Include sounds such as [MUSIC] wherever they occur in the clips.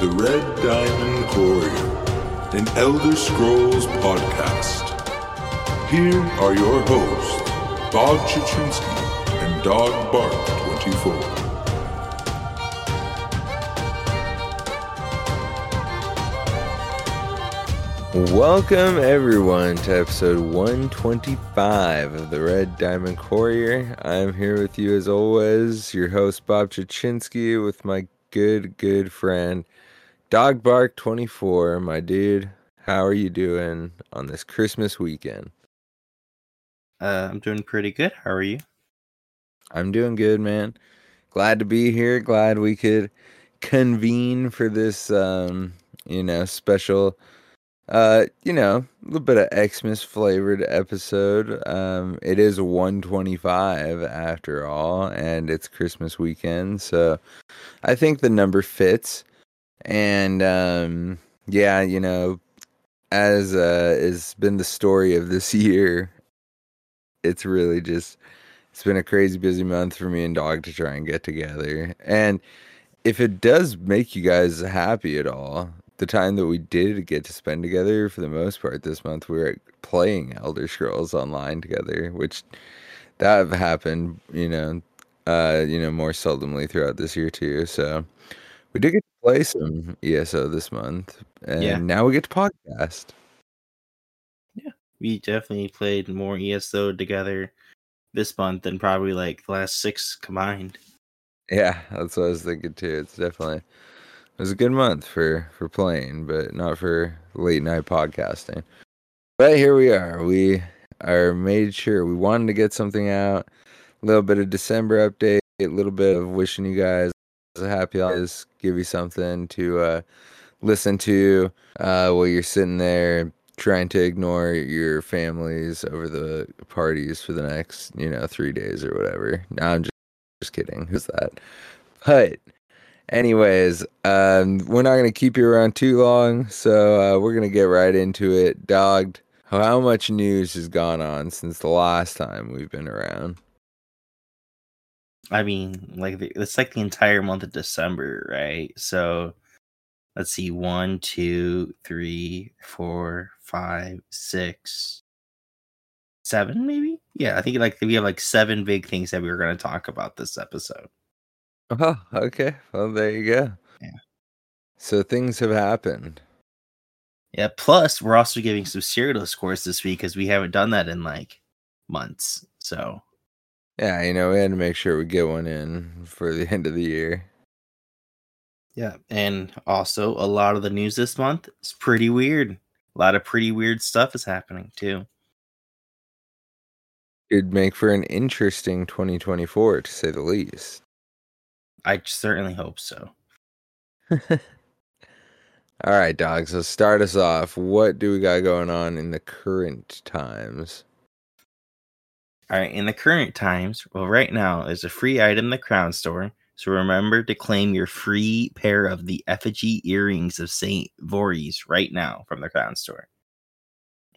The Red Diamond Courier, an Elder Scrolls podcast. Here are your hosts, Bob Chichinske and Dog Bark 24. Welcome, everyone, to episode 125 of the Red Diamond Courier. I'm here with you, as always, your host, Bob Chichinske, with my good, good friend, Dog Bark 24. My dude, how are you doing on this Christmas weekend? Uh, I'm doing pretty good. How are you? I'm doing good, man. Glad to be here. Glad we could convene for this, um, you know, special uh, you know, a little bit of Xmas flavored episode. Um, it is 125 after all, and it's Christmas weekend, so I think the number fits. And um, yeah, you know, as uh, has been the story of this [LAUGHS] year, it's really just it's been a crazy busy month for me and Dog to try and get together. And if it does make you guys happy at all, the time that we did get to spend together for the most part this month we were playing elder scrolls online together which that have happened you know uh you know more seldomly throughout this year too so we did get play some eso this month and yeah. now we get to podcast yeah we definitely played more eso together this month than probably like the last six combined yeah that's what i was thinking too it's definitely it was a good month for for playing, but not for late night podcasting. But here we are. We are made sure we wanted to get something out. A little bit of December update, a little bit of wishing you guys happy holidays, give you something to uh, listen to uh, while you're sitting there trying to ignore your families over the parties for the next, you know, three days or whatever. No, I'm just, just kidding. Who's that? But Anyways, um, we're not gonna keep you around too long, so uh, we're gonna get right into it. Dogged, how much news has gone on since the last time we've been around? I mean, like the, it's like the entire month of December, right? So let's see, one, two, three, four, five, six, seven, maybe. Yeah, I think like we have like seven big things that we were going to talk about this episode. Oh, okay. Well, there you go. Yeah. So things have happened. Yeah. Plus, we're also giving some Cyrodiil scores this week because we haven't done that in like months. So. Yeah, you know, we had to make sure we get one in for the [LAUGHS] end of the year. Yeah, and also a lot of the news this month is pretty weird. A lot of pretty weird stuff is happening too. It'd make for an interesting 2024 to say the least. I certainly hope so. [LAUGHS] All right, dog. So start us off. What do we got going on in the current times? All right, in the current times, well, right now there's a free item in the Crown Store. So remember to claim your free pair of the effigy earrings of Saint Voorhis right now from the Crown Store.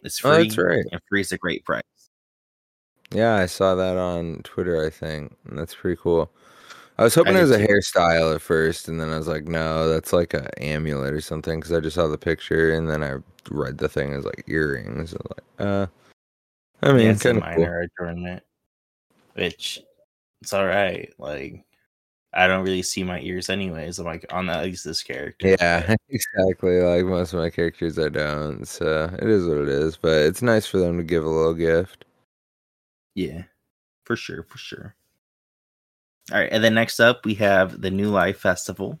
It's free. Oh, that's right. And free is a great price. Yeah, I saw that on Twitter. I think that's pretty cool. I was hoping I it was a hairstyle at first, and then I was like, no, that's like an amulet or something. Because I just saw the picture, and then I read the thing as like earrings. I like, uh, I mean, it's a minor cool. adornment, which it's all right. Like, I don't really see my ears anyways. I'm like on at least this character. Yeah, [LAUGHS] exactly. Like most of my characters, I don't. So it is what it is. But it's nice for them to give a little gift. Yeah, for sure, for sure. All right, and then next up we have the New Life Festival,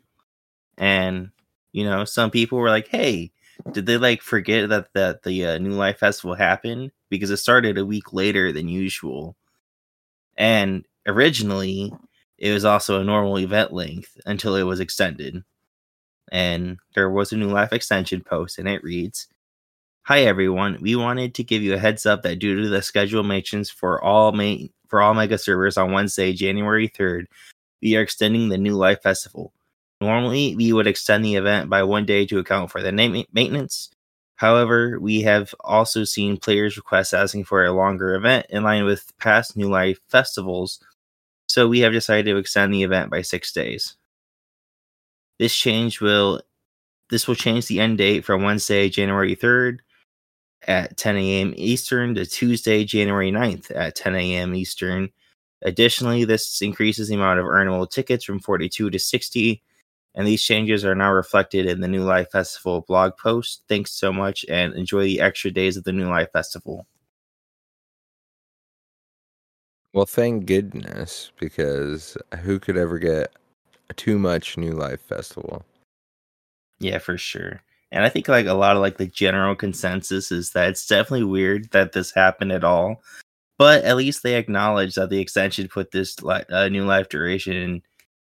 and you know some people were like, "Hey, did they like forget that that the uh, New Life Festival happened because it started a week later than usual?" And originally, it was also a normal event length until it was extended, and there was a New Life extension post, and it reads. Hi everyone. We wanted to give you a heads up that due to the schedule mentions for all main for all mega servers on Wednesday, January 3rd, we are extending the New Life Festival. Normally, we would extend the event by one day to account for the maintenance. However, we have also seen players request asking for a longer event in line with past New Life festivals, so we have decided to extend the event by six days. This change will this will change the end date from Wednesday, January 3rd at 10 a.m. Eastern to Tuesday, January 9th at 10 a.m. Eastern. Additionally, this increases the amount of earnable tickets from 42 to 60, and these changes are now reflected in the New Life Festival blog post. Thanks so much and enjoy the extra days of the New Life Festival. Well, thank goodness, because who could ever get too much New Life Festival? Yeah, for sure. And I think like a lot of like the general consensus is that it's definitely weird that this happened at all. But at least they acknowledge that the extension put this uh, new life duration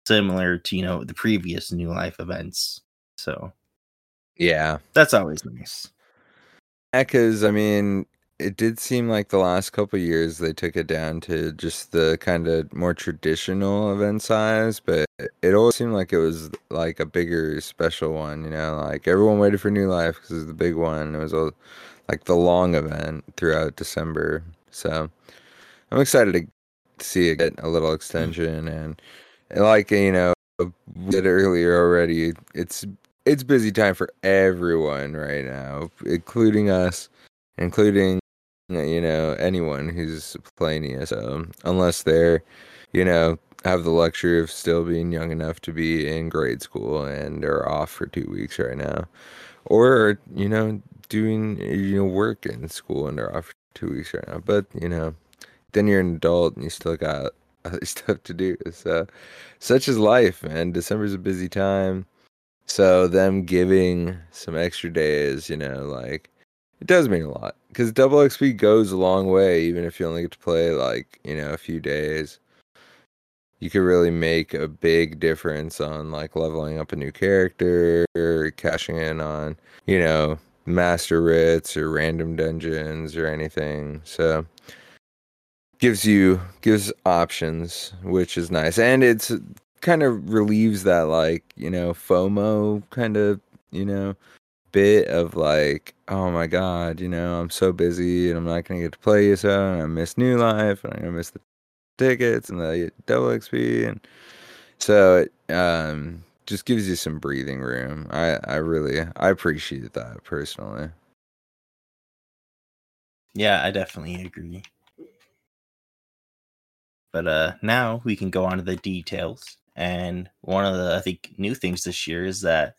similar to you know the previous new life events. So Yeah. that's always nice. Because, I mean, it did seem like the last couple years they took it down to just the kind of more traditional event size, but it always seemed like it was like a bigger special one, you know, like everyone waited for New Life because it was the big one. It was a, like the long event throughout December. So I'm excited to see it get a little mm. extension and, like, you know, said earlier already, it's it's busy time for everyone right now, including us, including you know anyone who's playing ESO, um, unless they're you know have the luxury of still being young enough to be in grade school and are off for two weeks right now, or you know doing you know work in school and are off for two weeks right now. But you know, then you're an adult and you still got other [LAUGHS] stuff to do. So such is life, man. December's a busy time. So them giving some extra days, you know, like it does mean a lot because double XP goes a long way, even if you only get to play like you know a few days. You could really make a big difference on like leveling up a new character, or cashing in on you know master writs or random dungeons or anything. So gives you gives options, which is nice, and it's kind of relieves that like you know FOMO kind of you know bit of like oh my god you know I'm so busy and I'm not gonna get to play ESO and I miss New Life and I'm gonna miss the tickets and the double XP and so it um just gives you some breathing room. I I really I appreciate that personally. Yeah, I definitely agree. But uh now we can go on to the details. And one of the I think new things this year is that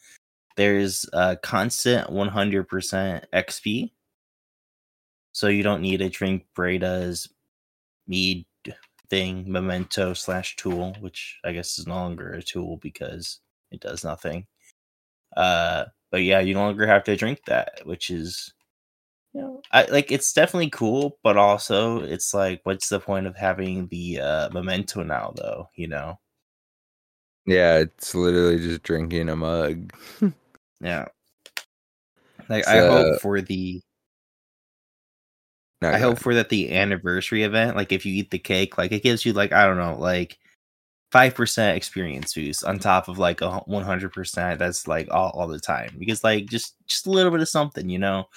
there's a constant 100% XP. So you don't need to drink Breda's mead thing, memento slash tool, which I guess is no longer a tool because it does nothing. Uh, but yeah, you no longer have to drink that, which is, you know, I like it's definitely cool, but also it's like, what's the point of having the uh, memento now, though? You know? Yeah, it's literally just drinking a mug. [LAUGHS] Yeah. Like I hope for the No, I hope for that the anniversary event, like if you eat the cake, like it gives you like I don't know, like five percent experience boost on top of like a one hundred percent. That's like all, all the time because like just just a little bit of something, you know,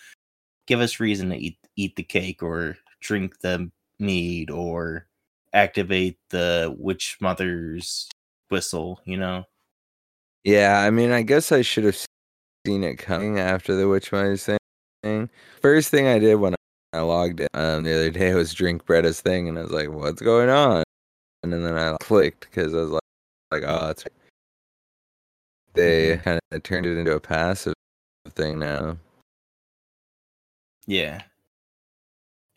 give us reason to eat eat the cake or drink the mead or activate the witch mother's whistle, you know. Yeah, I mean, I guess I should have seen it coming after the Witch Mother's thing. First thing I did when I logged in um, the other day [LAUGHS] was drink Breda's thing, and I was like, "What's going on?" And then I clicked because I was like, "Like, oh, it's they kind of turned it into a passive thing now." Yeah.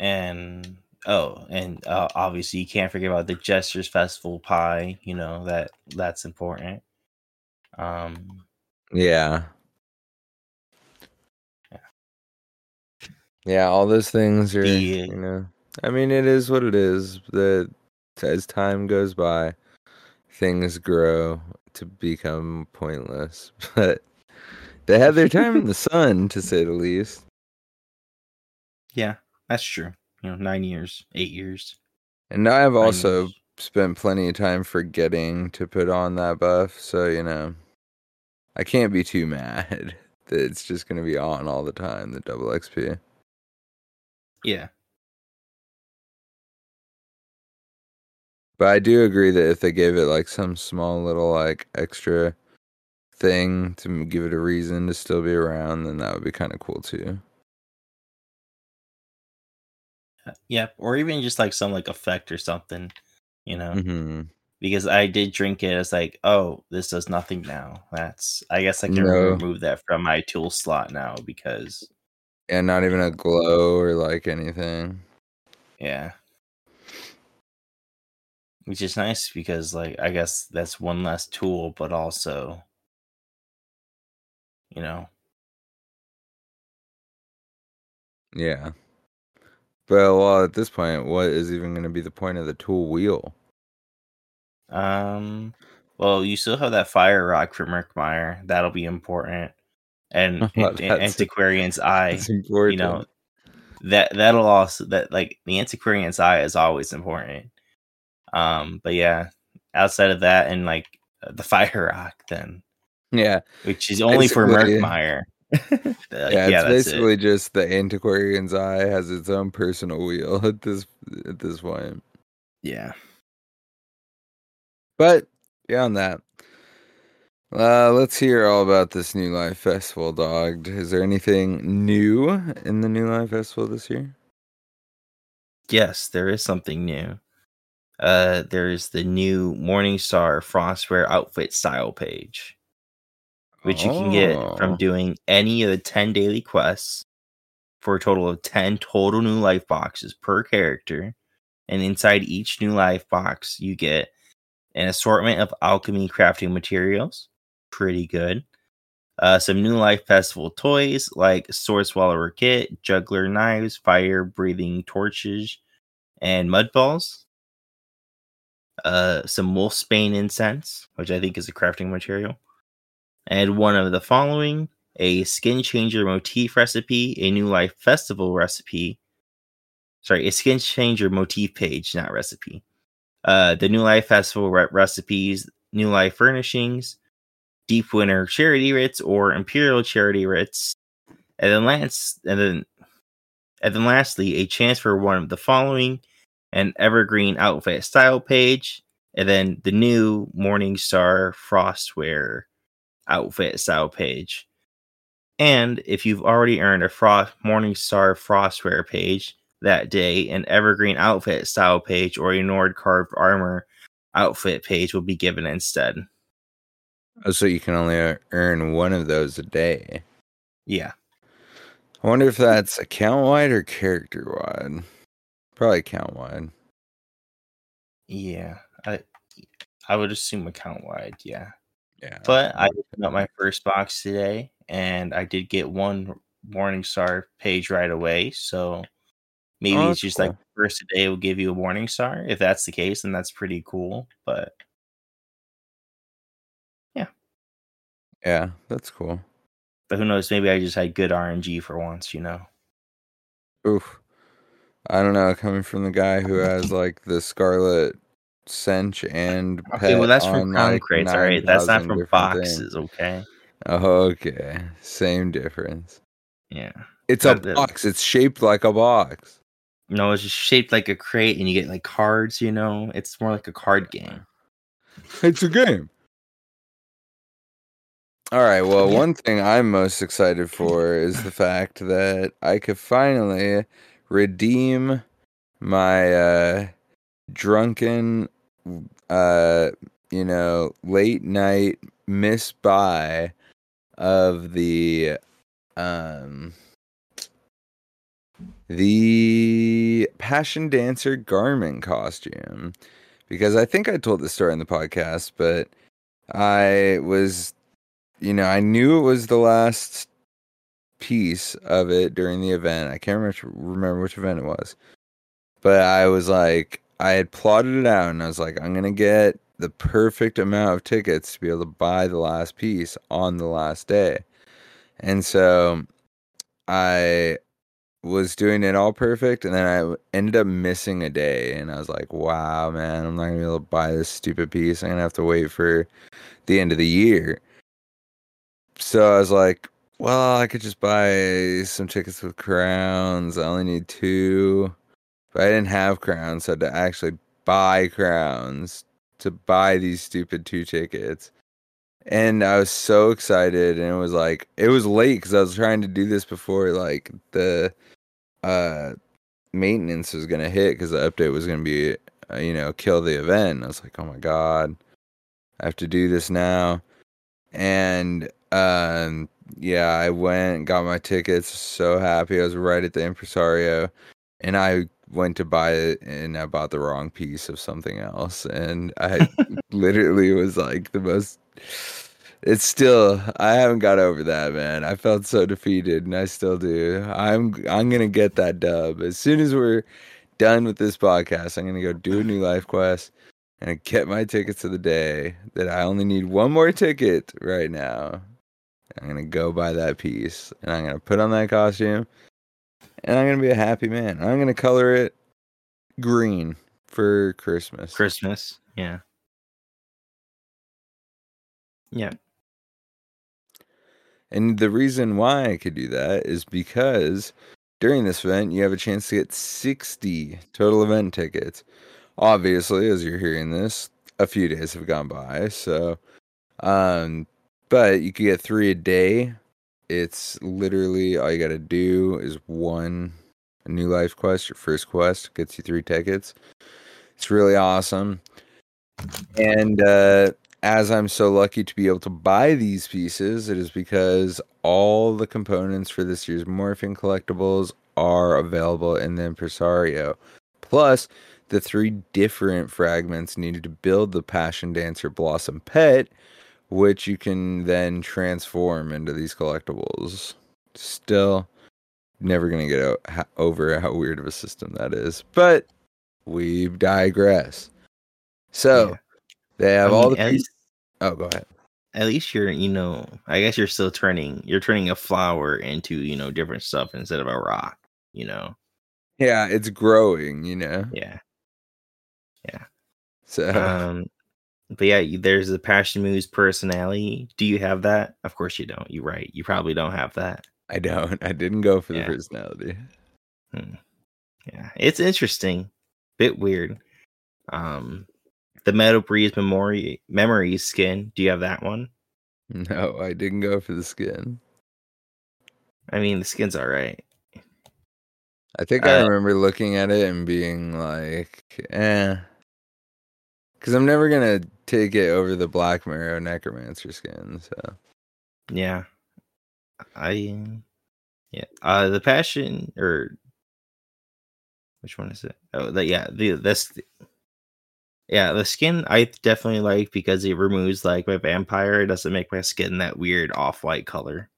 And oh, and uh, obviously you can't forget about the Jesters Festival pie. You know that that's important. Um, Yeah. Yeah. Yeah, all those things are, The- you know. I mean, it is what it is. That as time goes by, things grow to become pointless. [LAUGHS] But they had their time in the sun, to say the least. Yeah, that's true. You know, nine years, eight years. And I've also years. spent plenty of time forgetting to put on that buff, so you know, I can't be too [LAUGHS] mad that it's just going to be on all the time. The double XP. yeah, But I do agree that if they gave it like some small little like extra thing to give it a reason to still be around, then that would be kind of cool too. Yeah, or even just like some like effect or something, you know. hmm Because I did drink it, it's like, oh, this does nothing now. That's I guess I can No. remove that from my tool slot now because And not even a glow or like anything. yeah. Which is nice because like I guess that's one less tool, but also you know, Yeah. But well, at this point, what is even going to be the point of the tool wheel? Um, well, you still have that fire rock for Murkmire. That'll be important. And [LAUGHS] Well, Antiquarian's [LAUGHS] Eye, important. you know, that that'll also that like the Antiquarian's Eye is always important. Um, but yeah, outside of that and like the fire rock, then yeah, which is only for Basically- Murkmire. Uh, yeah. It's that's it. basically just the antiquarian's eye has its own personal wheel [LAUGHS] at this at this point. Yeah. But beyond that, uh, let's hear all about this New Life Festival, dog. Is there anything new in the New Life Festival this year? Yes, there is something new. Uh, there's the new Morningstar Frostwear outfit style page, which you can get Oh. from doing any of the 10 daily quests for a total of 10 total new life boxes per character. And inside each new life box, you get an assortment of alchemy crafting materials. Pretty good. Uh, some new life festival toys like sword swallower kit, juggler knives, fire breathing torches, and mud balls. Uh, some wolfsbane incense, which I think is a crafting material, and one of the following: a skin changer motif recipe, a new life festival recipe. Sorry, a skin changer motif page, not recipe. Uh, the new life festival re- recipes, new life furnishings, deep winter charity writs or imperial charity writs, and then last, and then, and then lastly, a chance for one of the following: an evergreen outfit style page, and then the new Morningstar Frostwear outfit style page. And if you've already earned a Frost Morningstar Frostwear page that day, an evergreen outfit style page or a Nord carved armor outfit page will be given instead. Oh, so you can only uh, earn one of those a day. Yeah. I wonder if that's account wide or character wide. Probably account wide. Yeah. I I would assume account wide, yeah. Yeah. But I opened up my first box today and I did get one Morningstar page right away. So maybe Oh, it's just like cool. the first day will give you a Morningstar. If that's the case, then that's pretty cool. But yeah. yeah, that's cool. but who knows? Maybe I just had good RNG for once, you know. Oof. I don't know. Coming from the guy who has like the Scarlet Cinch and [LAUGHS] Okay, well that's from crown like, crates, all right. That's not from different things. boxes, okay? Okay. Same difference. Yeah. It's a That- that- box. It's shaped like a box. No, it's just shaped like a crate and you get like cards, you know. It's more like a card game. [LAUGHS] It's a game. All right. Well, Yeah. one thing I'm most excited for is the fact that I could finally redeem my uh drunken uh you know, late night miss buy of the um the Passion Dancer Garmin costume because I think I told the story in the podcast, but I was, you know, I knew it was the last piece of it during the event. I can't remember, remember which event it was, but I was like, I had plotted it out and I was like, I'm going to get the perfect amount of tickets to be able to buy the last piece on the last day. And so I was doing it all perfect and then I ended up missing a day and I was like, wow, man, I'm not gonna be able to buy this stupid piece. I'm gonna have to wait for the end of the year. So I was like, well, I could just buy some tickets with crowns. I only need two. But I didn't have crowns, so I had to actually buy crowns to buy these stupid two tickets. and I was so excited, and it was like it was late because I was trying to do this before like the uh maintenance was gonna hit because the update was gonna be uh, you know kill the event. I was like, oh my god, I have to do this now, and um yeah, I went got my tickets. So happy, I was right at the impresario, and I went to buy it and I bought the wrong piece of something else, and I [LAUGHS] literally was like the most it's still I haven't got over that, man. I felt so defeated and I still do. I'm I'm going to get that dub. As soon as we're done with this podcast, I'm going to go do a new life quest and get my tickets of the day that I only need one more ticket right now. I'm going to go buy that piece and I'm going to put on that costume and I'm going to be a happy man. I'm going to color it green for Christmas. Christmas. Yeah. Yeah. And the reason why I could do that is because during this event, you have a chance to get 60 total event tickets. Obviously, as you're hearing this, a few days have gone by. So, um, but you could get three a day. It's literally all you got to do is one new life quest. Your first quest gets you three tickets. It's really awesome. And uh, as I'm so lucky to be able to buy these pieces, it is because all the components for this year's Morphing collectibles are available in the Impresario. Plus, the three different fragments needed to build the Passion Dancer Blossom Pet, which you can then transform into these collectibles. Still, never going to get over how weird of a system that is. But we digress. So. Yeah. They have I mean, all the pieces. Oh, go ahead. At least you're, you know, I guess you're still turning, you're turning a flower into, you know, different stuff instead of a rock, you know. Yeah, it's growing, you know. Yeah. Yeah. So, um, but yeah, there's the passion moves personality. Do you have that? Of course you don't. You're right. You probably don't have that. I don't. I didn't go for yeah. the personality. Hmm. Yeah, it's interesting. Bit weird. Um, the Metal Breeze Memory Memories skin. Do you have that one? No, I didn't go for the skin. I mean, the skin's all right. I think uh, I remember looking at it and being like, eh. Because I'm never going to take it over the Black Marrow Necromancer skin. So, yeah. I, yeah. Uh, the Passion, or which one is it? Oh, the, yeah. The, that's, yeah, the skin I definitely like because it removes like my vampire. It doesn't make my skin that weird off white color.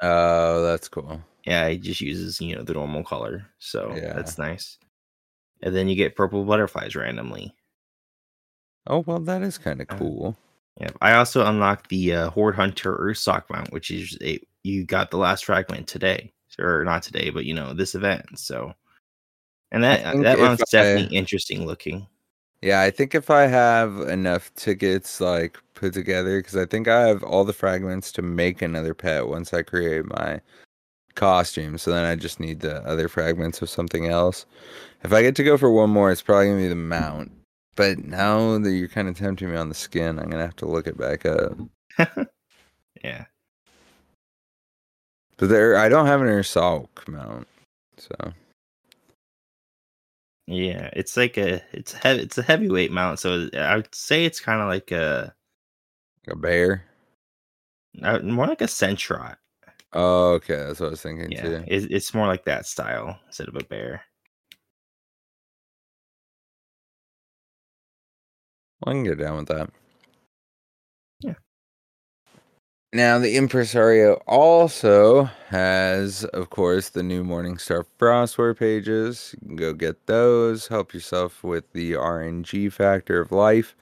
Oh, that's cool. Yeah, it just uses, you know, the normal color. So yeah. that's nice. And then you get purple butterflies randomly. Oh, well, that is kind of uh, cool. Uh, yeah. I also unlocked the uh, Horde Hunter Ursock mount, which is a, you got the last fragment today. Or not today, but you know, this event. So and that that mount's I... definitely interesting looking. Yeah, I think if I have enough tickets like put together, because I think I have all the fragments to make another pet once I create my costume. So then I just need the other fragments of something else. If I get to go for one more, it's probably gonna be the mount. But now that you're kind of tempting me on the skin, I'm gonna have to look it back up. [LAUGHS] yeah. But there, I don't have an Ursalk mount, so yeah, it's like a it's heavy it's a heavyweight mount, so I would say it's kind of like a a bear, uh, more like a centrot. Oh, okay, that's what I was thinking yeah, too. It's, it's more like that style instead of a bear. I can get down with that. Yeah. Now, the Impresario also has, of course, the new Morningstar Frostwear pages. You can go get those, help yourself with the RNG factor of life.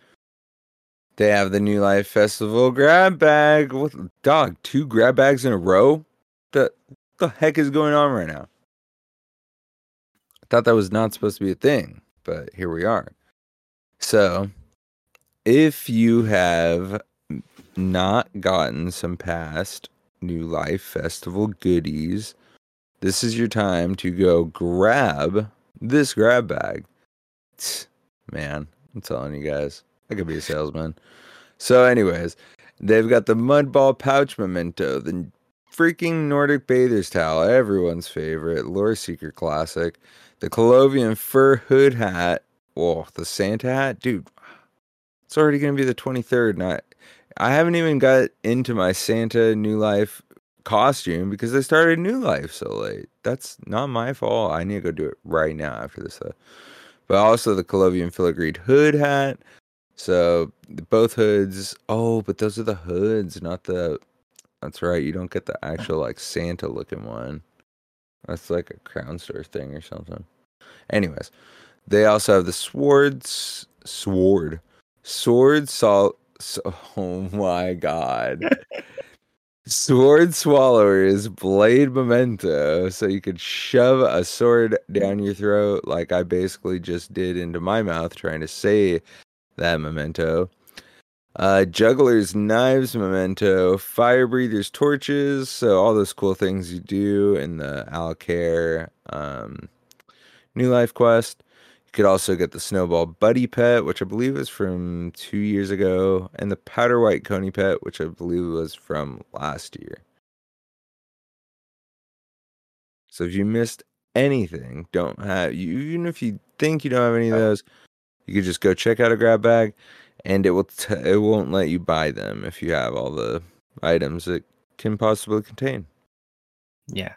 They have the New Life Festival grab bag. What dog? Two grab bags in a row? The the heck is going on right now? I thought that was not supposed to be a thing, but here we are. So, if you have not gotten some past New Life Festival goodies, this is your time to go grab this grab bag. Man, I'm telling you guys, I could be a salesman. So, anyways, They've got the Mudball pouch memento, the freaking Nordic Bather's towel, everyone's favorite, Lore Seeker classic, the Colovian fur hood hat. Whoa, the Santa hat, dude. It's already gonna be the 23rd, and I, I haven't even got into my Santa New Life costume because I started New Life so late. That's not my fault. I need to go do it right now after this. Uh, but also the Colovian filigreed hood hat. So both hoods. Oh, but those are the hoods, not the. That's right. You don't get the actual like Santa looking one. That's like a crown store thing or something. Anyways, they also have the swords. Sword. Sword salt. [LAUGHS] Oh my god. Sword Swallower is Blade Memento, so you could shove a sword down your throat like I basically just did into my mouth trying to say that memento. Uh, Juggler's Knives Memento, Fire Breather's Torches, so all those cool things you do in the Alcaire um, New Life quest could also get the Snowball Buddy Pet, which I believe is from two years ago, and the Powder White Coney Pet, which I believe was from last year. So if you missed anything, don't have you even if you think you don't have any of those, you could just go check out a grab bag, and it will t- it won't let you buy them if you have all the items it can possibly contain. Yeah.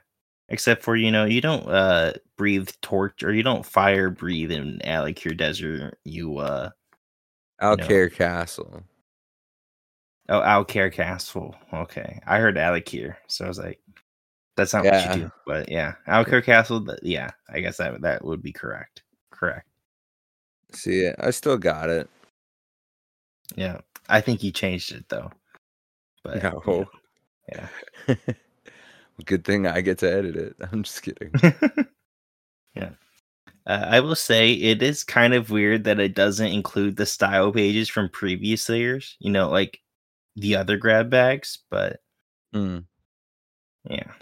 Except for, you know, you don't uh breathe torch or you don't fire breathe in Alik'r Desert. You uh Alcaire Castle. Oh, Alcaire Castle. Okay. I heard Alik'r, so I was like, that's not what you do. But yeah. Alcaire Castle, but yeah, I guess that that would be correct. Correct. See it? I still got it. Yeah. I think you changed it though. But No. know, [LAUGHS] yeah. Good thing I get to edit it. [LAUGHS] I'm just kidding. [LAUGHS] yeah. Uh, I will say it is kind of weird that it doesn't include the style pages from previous years, you know, like the other grab bags, but Hmm. yeah.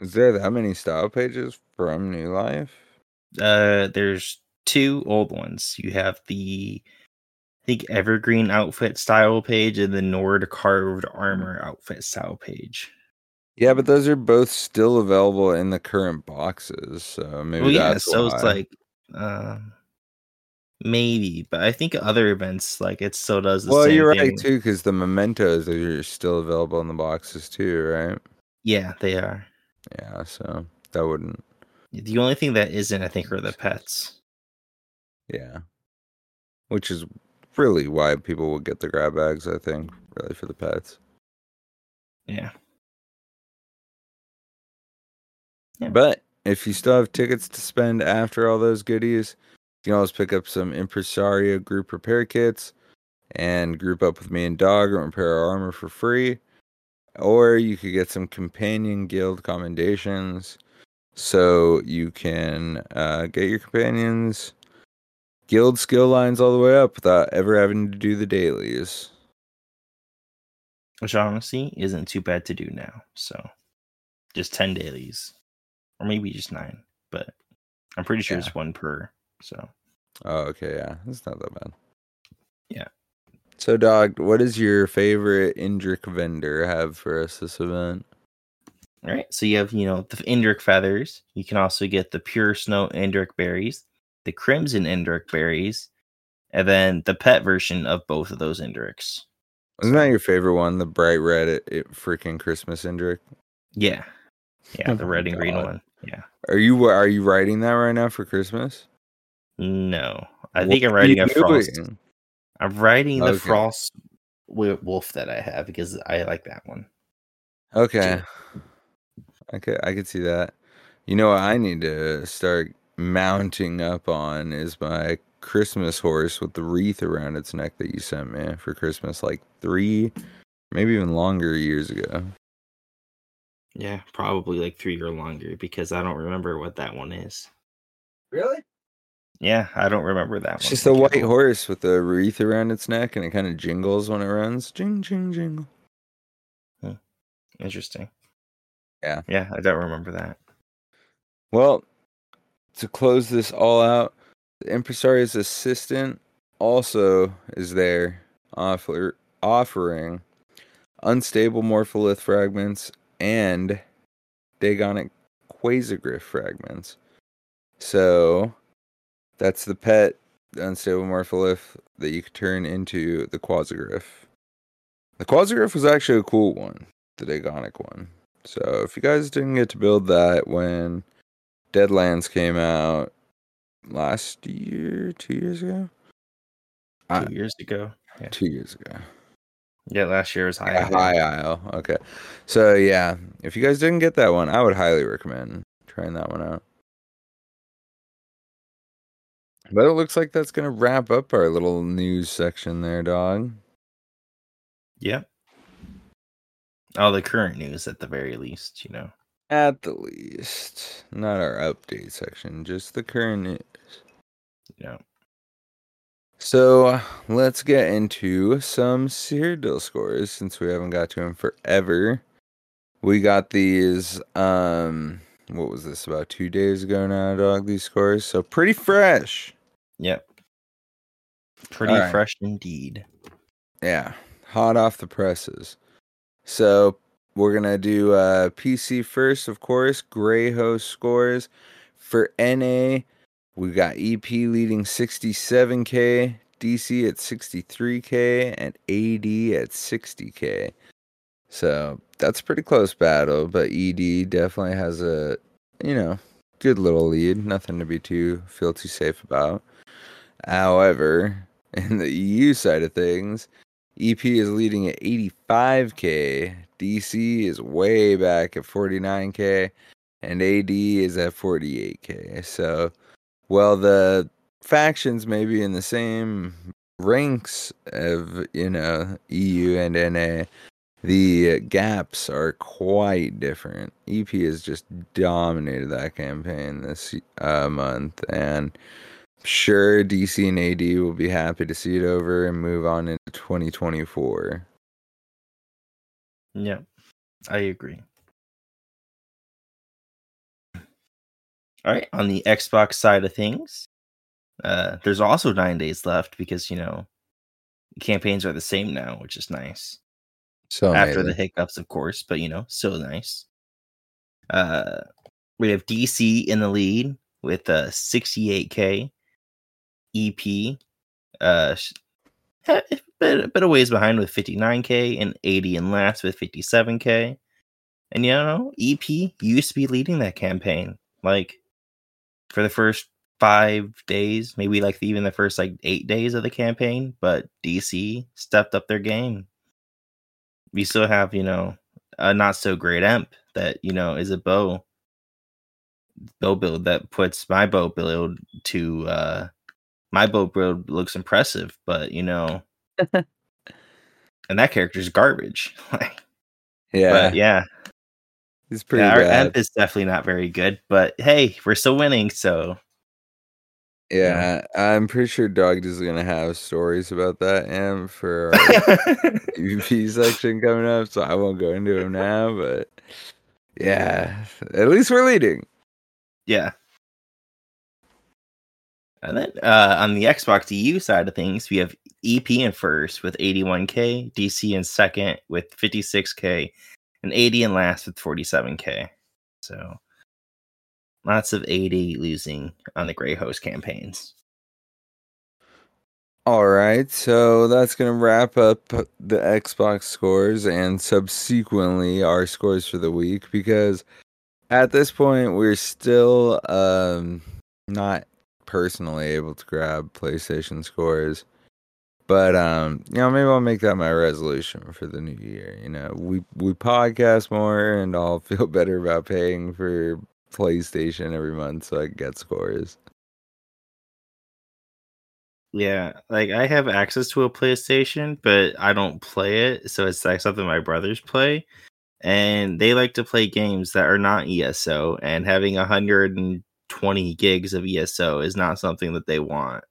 Is there that many style pages from New Life? Uh there's two old ones. You have the I think evergreen outfit style page and the Nord carved armor outfit style page. Yeah, but those are both still available in the current boxes. So maybe well, yeah, so it's like um maybe, but I think other events like it still does the well, same you're thing. right too, because the mementos are still available in the boxes too, right? Yeah, they are. Yeah, so that wouldn't. The only thing that isn't, I think, are the pets. Yeah, which is really why people would get the grab bags. I think really for the pets. Yeah. Yeah. But if you still have tickets to spend after all those goodies, you can always pick up some Impresario group repair kits and group up with me and Dog and repair our armor for free. Or you could get some companion guild commendations so you can uh, get your companions guild skill lines all the way up without ever having to do the dailies. Which honestly isn't too bad to do now. So just 10 dailies. Or maybe just nine. But I'm pretty sure Yeah. it's one per. So Oh, okay, yeah, it's not that bad. Yeah. So, Dog, what does your favorite Indrik vendor have for us this event? all right. So you have, you know, the Indrik feathers. You can also get the pure snow Indrik berries, the crimson Indrik berries, and then the pet version of both of those Indriks. Isn't that your favorite one? The bright red, it, it freaking Christmas Indrik. Yeah. Yeah, the red and green [LAUGHS] one. Yeah. Are you are you writing that right now for Christmas? No. I What think I'm writing a frost. doing? I'm writing the Okay. frost wolf that I have because I like that one. Okay, I could I could see that. You know what I need to start mounting up on is my Christmas horse with the wreath around its neck that you sent me for Christmas, like three, maybe even longer years ago. Yeah, probably like three or longer because I don't remember what that one is. Really? Yeah, I don't remember that It's one. just a white all. horse with a wreath around its neck, and it kind of jingles when it runs. Jing, jing, jingle. Interesting. Yeah. Yeah, I don't remember that. Well, to close this all out, the impresario's assistant also is there, offer, offering unstable morpholith fragments and Dagonic quasigriff fragments. So that's the pet unstable morpholith that you could turn into the quasigriff. The quasiglyph was actually a cool one, the Dagonic one. So if you guys didn't get to build that when Deadlands came out last year, two years ago, Two I- years ago. Yeah. two years ago. Yeah, last year was high. Yeah, High Isle. Okay. So yeah, if you guys didn't get that one, I would highly recommend trying that one out. But it looks like that's gonna wrap up our little news section there, dog. Yep. All the current news at the very least, you know. At the least. Not our update section, just the current news. Know. So let's get into some Cyrodiil scores since we haven't got to them forever. We got these um what was this about two days ago now, dog, these scores. So pretty fresh. Yep. Pretty fresh indeed. Yeah. Hot off the presses. So we're gonna do uh PC first, of course. Grey Host scores. For NA, we got EP leading 67k, DC at 63k, and AD at 60k. So that's a pretty close battle, but ED definitely has a you know good little lead. Nothing to be too feel too safe about. However, [LAUGHS] in the EU side of things, EP is leading at 85k, DC is way back at 49k, and AD is at 48k. So, well, the factions may be in the same ranks of, you know, EU and NA. The gaps are quite different. EP has just dominated that campaign this uh, month, and sure DC and AD will be happy to see it over and move on into 2024. Yeah, I agree. All right, on the Xbox side of things, uh, there's also nine days left because you know campaigns are the same now, which is nice. So After the hiccups, of course, but you know, still nice. Uh, we have DC in the lead with uh 68k, EP, uh, sh- a bit, a bit of ways behind with 59k, and AD and last with 57k. And you know, EP used to be leading that campaign, like for the first five days, maybe like even the first like eight days of the campaign. But DC stepped up their game. We still have, you know, a not so great emp that you know is a bow bow build that puts my bow build to uh my bow build looks impressive, but you know, [LAUGHS] and that character's garbage. [LAUGHS] Like, yeah, but yeah, it's pretty yeah, our bad. emp is definitely not very good. But hey, we're still winning, so yeah, I'm pretty sure Dog is gonna have stories about that amp for [LAUGHS] our PvP section coming up, so I won't go into them now. But yeah, at least we're leading. yeah. And then uh, on the Xbox EU side of things, we have EP in first with 81k, DC in second with 56k, and AD in last with 47k. So lots of AD losing on the Grey Host campaigns. All right, so that's going to wrap up the Xbox scores and subsequently our scores for the week because at this point we're still um not personally able to grab PlayStation scores. But um, you know, maybe I'll make that my resolution for the new year. You know, we we podcast more and I'll [LAUGHS] feel better about paying for PlayStation every month so I can get scores. Yeah, like I have access to a PlayStation, but I don't play it, so it's like something my brothers play, and they like to play games that are not ESO, and having 120 gigs of ESO is not something that they want.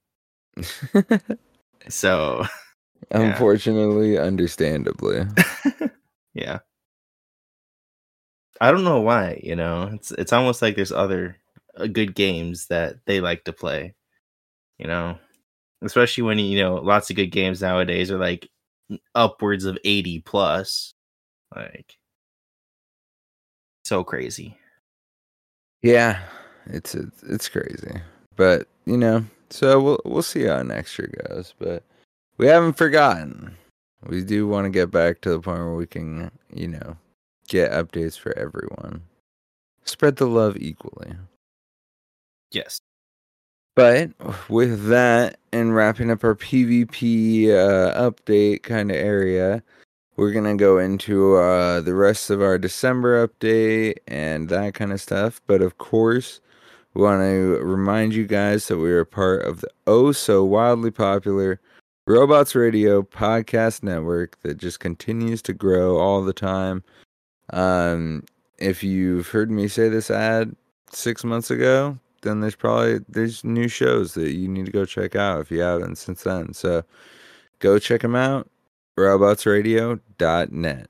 [LAUGHS] So, [LAUGHS] Unfortunately, understandably. [LAUGHS] yeah. I don't know why, you know. It's it's almost like there's other uh, good games that they like to play. You know, especially when you know lots of good games nowadays are like upwards of 80 plus. Like so crazy. Yeah, it's, it's crazy, but you know, so we'll we'll see how next year goes. But we haven't forgotten. We do want to get back to the point where we can, you know, get updates for everyone. Spread the love equally. Yes. But with that and wrapping up our PvP uh, update kind of area, we're going to go into uh, the rest of our December update and that kind of stuff. But of course, we want to remind you guys that we are part of the oh so wildly popular Robots Radio podcast network that just continues to grow all the time. Um, if you've heard me say this ad six months ago, then there's probably there's new shows that you need to go check out if you haven't since then. So go check them out. Robotsradio.net.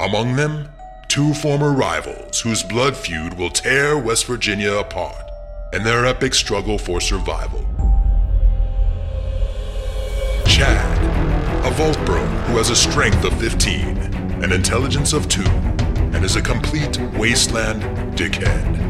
Among them, two former rivals whose blood feud will tear West Virginia apart in their epic struggle for survival. Chad, a vault bro who has a strength of 15, an intelligence of 2, and is a complete wasteland dickhead.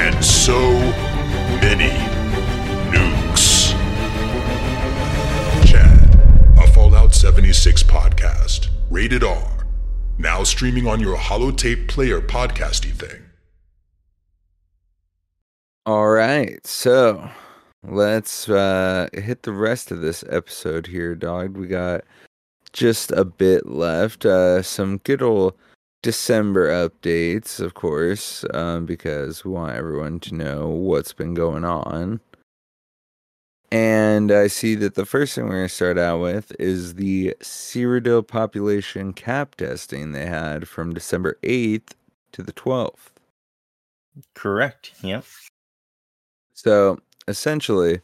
and so many nukes. Chad, a Fallout 76 podcast, rated R, now streaming on your holotape player podcasty thing. All right, so let's uh, hit the rest of this episode here, dog. We got just a bit left. Uh, some good old December updates, of course, um, because we want everyone to know what's been going on. And I see that the first thing we're going to start out with is the Cyrodiil population cap testing they had from December 8th to the 12th. Correct. Yep. So essentially,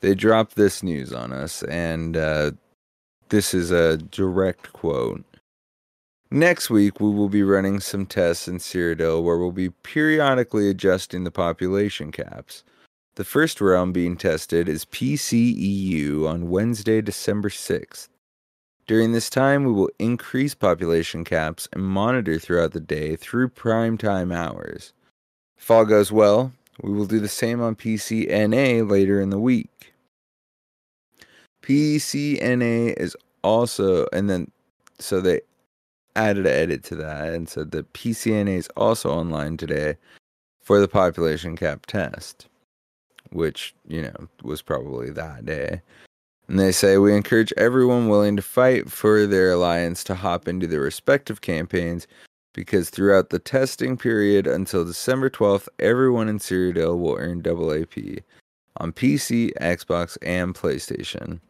they dropped this news on us, and uh, this is a direct quote. Next week, we will be running some tests in Cyrodiil where we'll be periodically adjusting the population caps. The first realm being tested is PCEU on Wednesday, December 6th. During this time, we will increase population caps and monitor throughout the day through prime time hours. If all goes well, we will do the same on PCNA later in the week. PCNA is also, and then, so they added an edit to that and said that PCNA is also online today for the population cap test, which, you know, was probably that day. And they say, We encourage everyone willing to fight for their alliance to hop into their respective campaigns because throughout the testing period until December 12th, everyone in Cyrodiil will earn double AP on PC, Xbox, and PlayStation.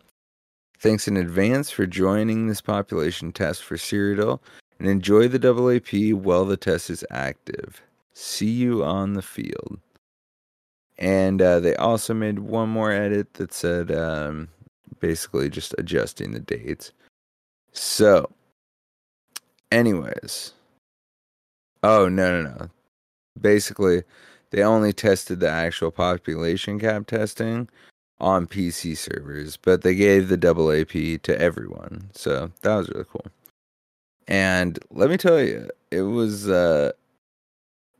Thanks in advance for joining this population test for Cyrodiil and enjoy the double AP while the test is active. See you on the field. And uh, they also made one more edit that said um, basically just adjusting the dates. So, anyways, Oh no no no. Basically, they only tested the actual population cap testing on PC servers, but they gave the double AP to everyone. So that was really cool. And let me tell you, it was uh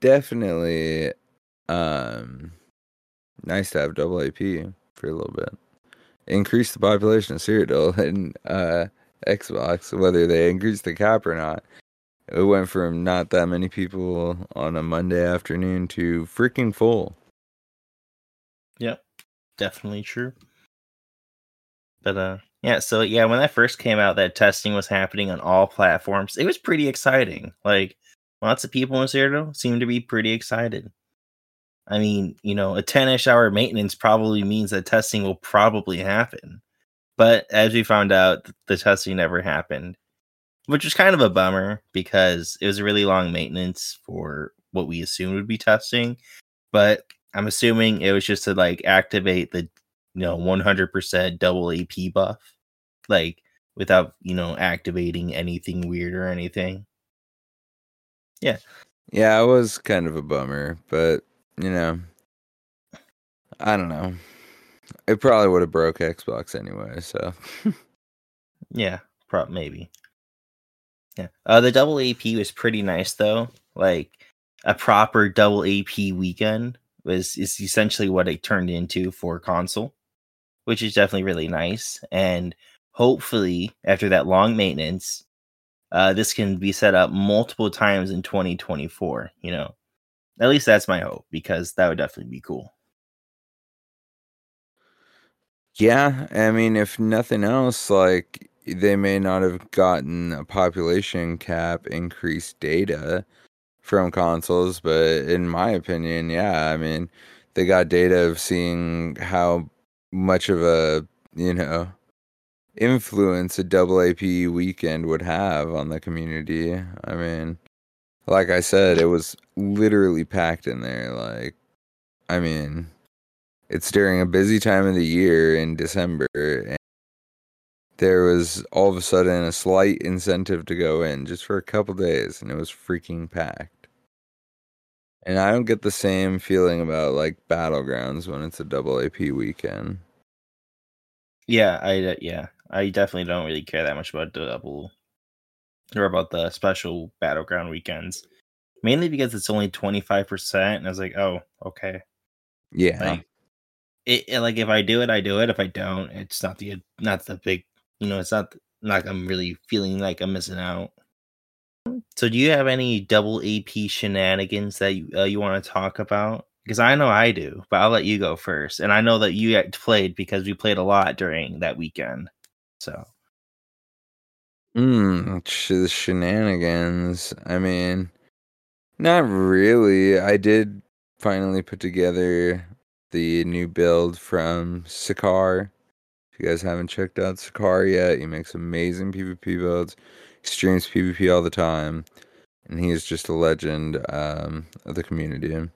definitely um nice to have double AP for a little bit. Increase the population of Cyrodiil [LAUGHS] and uh, Xbox, whether they increase the cap or not. It went from not that many people on a Monday afternoon to freaking full. Yep, definitely true. But uh, yeah. So yeah, when that first came out, that testing was happening on all platforms. It was pretty exciting. Like lots of people in Cyrodiil seemed to be pretty excited. I mean, you know, a 10-ish hour maintenance probably means that testing will probably happen. But as we found out, the testing never happened, which was kind of a bummer because it was a really long maintenance for what we assumed would be testing. But I'm assuming it was just to like activate the you know 100% double AP buff, like without you know activating anything weird or anything. Yeah, Yeah, it was kind of a bummer, but you know, I don't know. It probably would have broke Xbox anyway, so [LAUGHS] yeah, prob maybe. Yeah, uh, the double AP was pretty nice though. Like a proper double AP weekend was is essentially what it turned into for console, which is definitely really nice. And hopefully, after that long maintenance, uh, this can be set up multiple times in 2024. You know, at least that's my hope because that would definitely be cool. yeah, I mean, if nothing else, like they may not have gotten a population cap increased data from consoles, but in my opinion, yeah, I mean, they got data of seeing how much of a, you know, influence a double AP weekend would have on the community. I mean, like I said, it was literally packed in there. Like, I mean, it's during a busy time of the year in December, and there was all of a sudden a slight incentive to go in just for a couple days, and it was freaking packed. And I don't get the same feeling about like battlegrounds when it's a double AP weekend. Yeah, I uh, yeah, I definitely don't really care that much about the double or about the special battleground weekends. Mainly because it's only twenty five percent, and I was like, oh, okay. Yeah, Like it, it- like if I do it, I do it. If I don't, it's not the not the big, you know, it's not like I'm really feeling like I'm missing out. So, do you have any double AP shenanigans that you uh, you want to talk about? Because I know I do, but I'll let you go first. And I know that you played because we played a lot during that weekend. So, Mm, sh- shenanigans. I mean, not really. I did finally put together the new build from Sakar. If you guys haven't checked out Sakar yet, he makes amazing PvP builds. Streams PvP all the time, and he is just a legend um, of the community.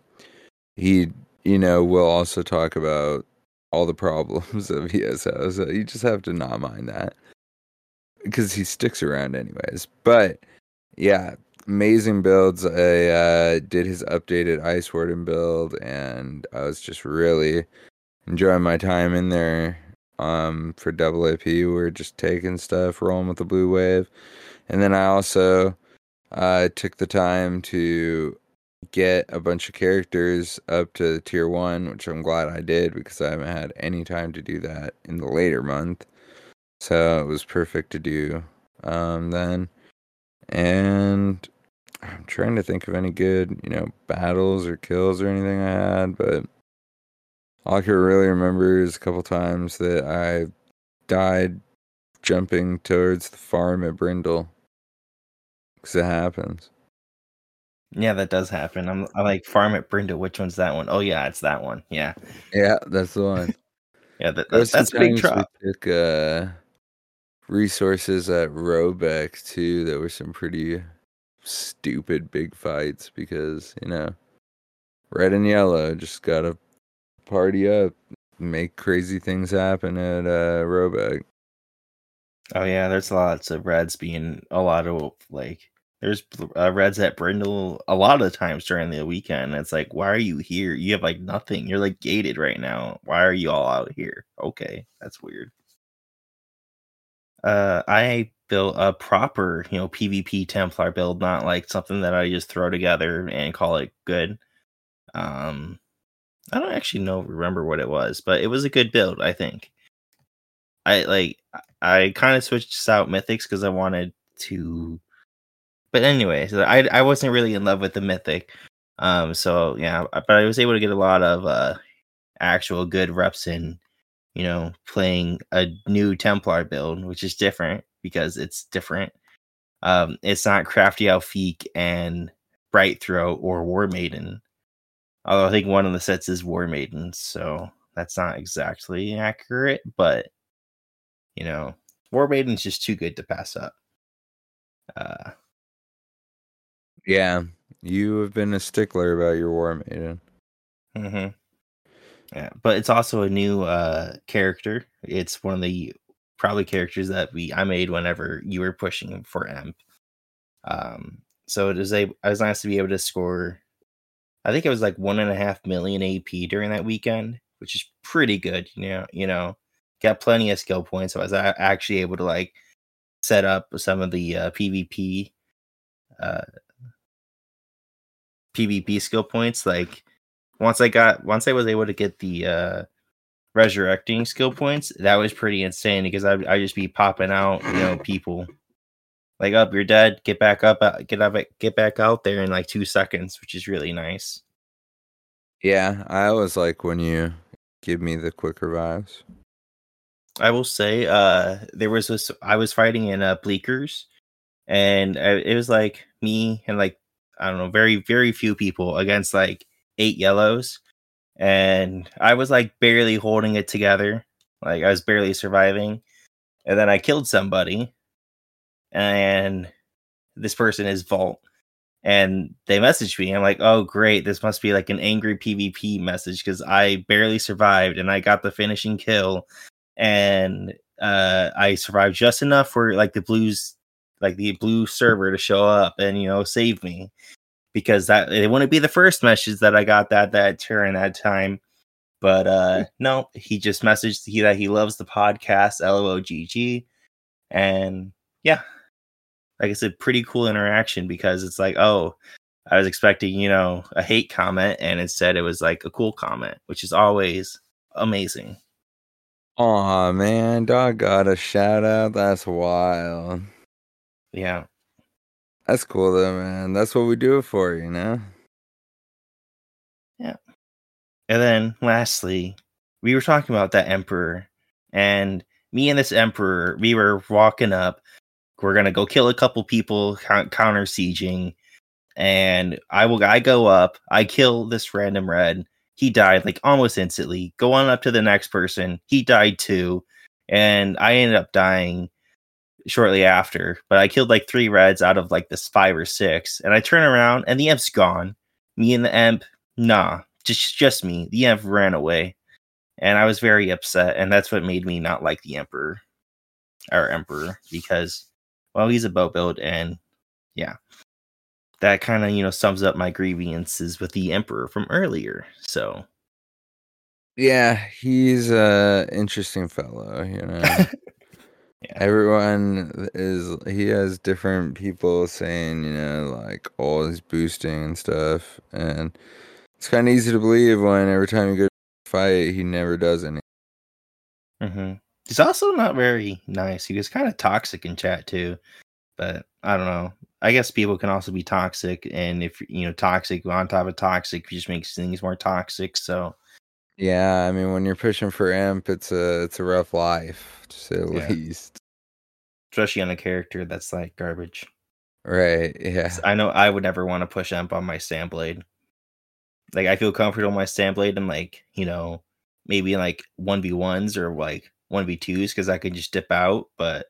He, you know, will also talk about all the problems [LAUGHS] of ESO, so you just have to not mind that because he sticks around anyways. But yeah, amazing builds. I uh, did his updated Ice Warden build, and I was just really enjoying my time in there. Um, for double AP, we are just taking stuff, rolling with the blue wave, and then I also uh, took the time to get a bunch of characters up to tier one, which I'm glad I did because I haven't had any time to do that in the later month. So it was perfect to do um, then. And I'm trying to think of any good, you know, battles or kills or anything I had, but all I can really remember is a couple times that I died jumping towards the farm at Brindle. Because it happens. yeah, that does happen. I'm I like farm at Brindle. Which one's that one? Oh yeah, it's that one. Yeah, Yeah, that's the one. [LAUGHS] yeah. That, that- that's a big drop. We took uh, resources at Roebeck too. There were some pretty stupid big fights because you know, red and yellow just gotta party up, make crazy things happen at uh, Roebeck. Oh yeah, there's lots of Reds being a lot of like there's uh, Reds at Brindle a lot of times during the weekend. It's like, why are you here? You have like nothing. You're like gated right now. Why are you all out here? Okay, that's weird. Uh, I built a proper, you know, PvP Templar build, not like something that I just throw together and call it good. Um, I don't actually know remember what it was, but it was a good build, I think. I like I kind of switched out mythics because I wanted to but anyway, so I I wasn't really in love with the mythic. Um so yeah, but I was able to get a lot of uh actual good reps in, you know, playing a new Templar build, which is different because it's different. Um it's not crafty Alfiq and Bright Throat or War Maiden. Although I think one of the sets is War Maiden, so that's not exactly accurate, but you know, War Maiden's just too good to pass up. Uh Yeah, you have been a stickler about your War Maiden. Mm-hmm. Yeah, but it's also a new uh character. It's one of the probably characters that we I made whenever you were pushing for Emp. Um, so it is a I was nice to be able to score. I think it was like one and a half million AP during that weekend, which is pretty good. You know, you know, got plenty of skill points. So I was actually able to like set up some of the uh, PvP, uh, PvP skill points. Like once I got once I was able to get the uh resurrecting skill points, that was pretty insane because I I just be popping out, you know, people like up, you're dead, get back up, uh, get up, get back out there in like two seconds, which is really nice. Yeah, I always like when you give me the quick revives. I will say, uh, there was this. I was fighting in uh, Bleakers, and uh, it was like me and like I don't know, very very few people against like eight yellows, and I was like barely holding it together. Like I was barely surviving, and then I killed somebody, and this person is Vault, and they messaged me. I'm like, oh great, this must be like an angry PvP message because I barely survived and I got the finishing kill, and uh, I survived just enough for like the blues, like the blue server to show up and you know save me because that it wouldn't be the first message that I got that that turn that time. But uh no, he just messaged he that he loves the podcast, LOGG. And yeah, like I said, pretty cool interaction because it's like, oh, I was expecting, you know, a hate comment, and instead it was like a cool comment, which is always amazing. Aw, man, dog got a shout out. That's wild. Yeah. That's cool though, man. That's what we do it for, you know? Yeah. And then lastly, we were talking about that emperor, and me and this emperor, we were walking up. We're gonna go kill a couple people, counter sieging, and I will. I go up. I kill this random red. He died like almost instantly. Go on up to the next person. He died too, and I ended up dying shortly after. But I killed like three reds out of like this five or six, and I turn around and the emp's gone. Me and the emp, nah, just just me. The Emp ran away, and I was very upset, and that's what made me not like the Emperor, our Emperor, because well, he's a boat build, and yeah, that kind of you know sums up my grievances with the Emperor from earlier. So Yeah, he's a interesting fellow, you know. [LAUGHS] Yeah. Everyone is he has different people saying, you know, like oh he's boosting and stuff. And it's kinda easy to believe when every time you go fight he never does any. hmm he's also not very nice. He was kind of toxic in chat too, but I don't know. I guess people can also be toxic, and if you know toxic on top of toxic just makes things more toxic. So Yeah, I mean when you're pushing for amp it's a it's a rough life, to say the Yeah. least. especially on a character that's like garbage. Right, yeah. I know I would never want to push amp on my stamblade. Like I feel comfortable on my stamblade and like, you know, maybe like 1v1s or like 1v2s because I can just dip out, but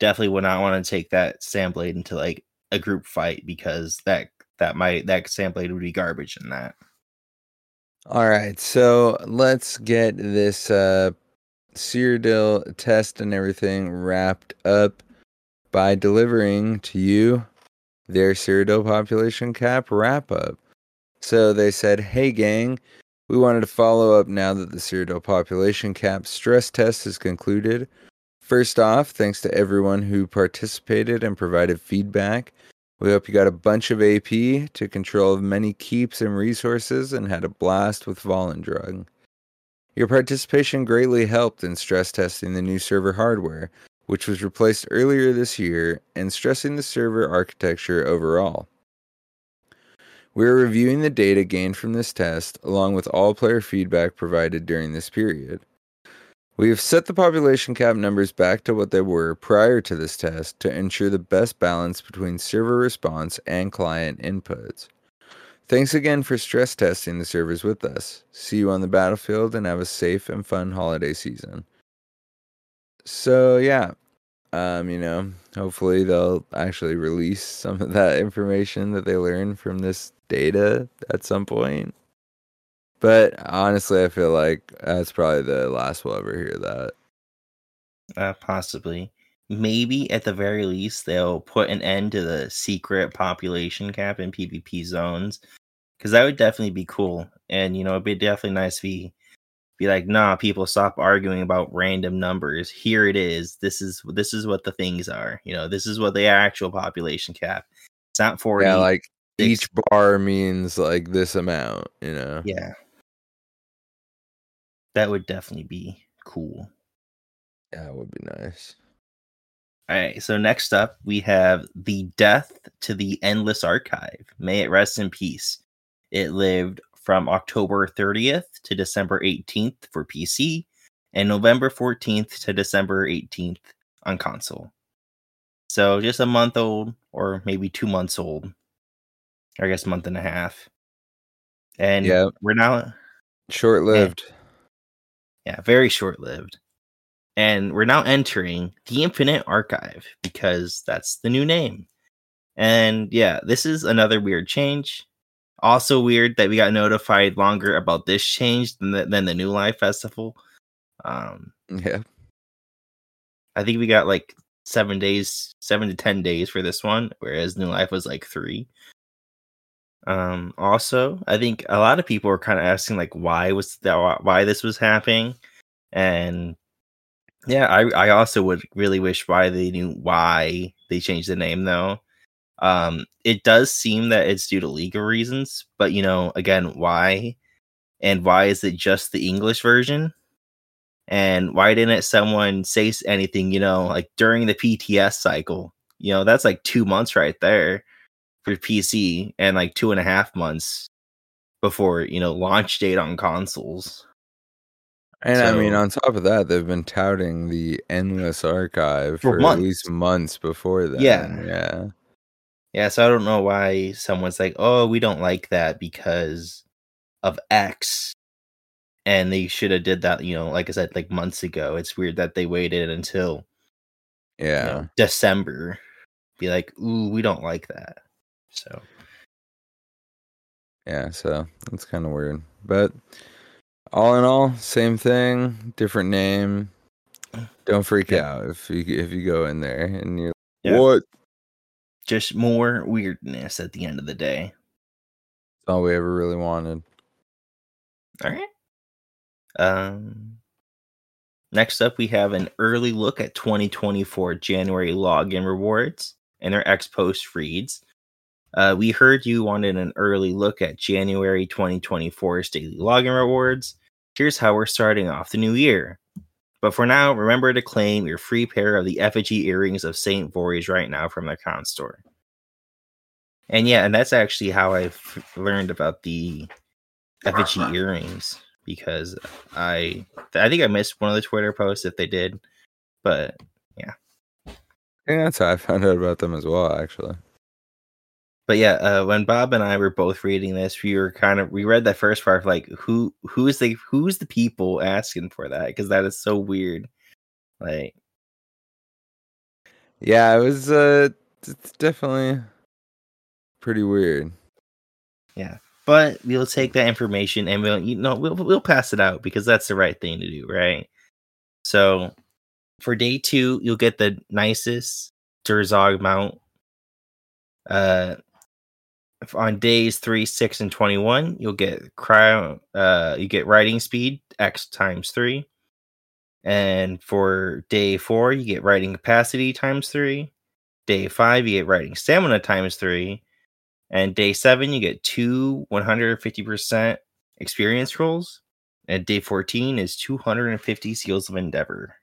definitely would not want to take that stamblade into like a group fight because that that might that stamblade would be garbage in that. All right, so let's get this uh Cyrodiil test and everything wrapped up by delivering to you their Cyrodiil population cap wrap up. So they said, "Hey gang, we wanted to follow up now that the Cyrodiil population cap stress test is concluded. First off, thanks to everyone who participated and provided feedback. We hope you got a bunch of AP, took control of many keeps and resources, and had a blast with Volendrung. Your participation greatly helped in stress testing the new server hardware, which was replaced earlier this year, and stressing the server architecture overall. We are reviewing the data gained from this test, along with all player feedback provided during this period. We have set the population cap numbers back to what they were prior to this test to ensure the best balance between server response and client inputs. Thanks again for stress testing the servers with us. See you on the battlefield and have a safe and fun holiday season. So, yeah, um, you know, hopefully they'll actually release some of that information that they learned from this data at some point. But honestly, I feel like that's probably the last we'll ever hear that. Uh, possibly. Maybe at the very least, they'll put an end to the secret population cap in PvP zones. Because that would definitely be cool. And, you know, it'd be definitely nice to be, be like, nah, people stop arguing about random numbers. Here it is. This is this is what the things are. You know, this is what the actual population cap. It's not 40. Yeah, like each bar means like this amount, you know. Yeah. That would definitely be cool. Yeah, it would be nice. All right, so next up we have the death to the endless archive. May it rest in peace. It lived from October 30th to December 18th for PC and November 14th to December 18th on console. So just a month old or maybe 2 months old. I guess month and a half. And Yeah. we're now Short lived. Yeah, very short lived. And we're now entering the Infinite Archive because that's the new name. And yeah, this is another weird change. Also weird that we got notified longer about this change than the, than the New Life Festival. Um, Yeah. I think we got like seven days, seven to ten days for this one, whereas New Life was like three. Um, also, I think a lot of people were kind of asking like why was that why this was happening, and yeah, I I also would really wish why they knew why they changed the name though. Um, it does seem that it's due to legal reasons, but you know, again, why? And why is it just the English version? And why didn't someone say anything, you know, like during the PTS cycle? You know, that's like two months right there for PC and like two and a half months before, you know, launch date on consoles. And I mean, on top of that, they've been touting the endless archive For months. at least months before that. Yeah. Yeah. Yeah, so I don't know why someone's like, "Oh, we don't like that because of X," and they should have did that. You know, like I said, like months ago. It's weird that they waited until you Yeah. know, December. Be like, "Ooh, we don't like that." So Yeah. So that's kind of weird. But all in all, same thing, different name. Don't freak Yeah. out if you if you go in there and you're Yeah. what? just more weirdness at the end of the day. That's all we ever really wanted. All right. Um. Next up, we have an early look at 2024 January login rewards and their ex post reads. Uh, we heard you wanted an early look at January 2024's daily login rewards. Here's how we're starting off the new year. But for now, remember to claim your free pair of the effigy earrings of Saint Voyage right now from the account store. And yeah, and that's actually how I learned about the effigy earrings because I I think I missed one of the Twitter posts if they did, but I think that's how I found out about them as well, actually. But yeah, uh, when Bob and I were both reading this, we were kind of we read that first part like who who's the who's the people asking for that because that is so weird. Like Yeah, it was uh it's definitely pretty weird. Yeah, but we'll take that information and we'll you know we'll we'll pass it out because that's the right thing to do, right? So for day two, you'll get the nicest Durzog mount. Uh, on days three, six, and twenty-one, you'll get cryo. Uh, you get riding speed x times three, and for day four, you get riding capacity times three, Day five, you get writing stamina times three. And day seven, you get two 150% experience rolls. And day 14 is 250 seals of endeavor.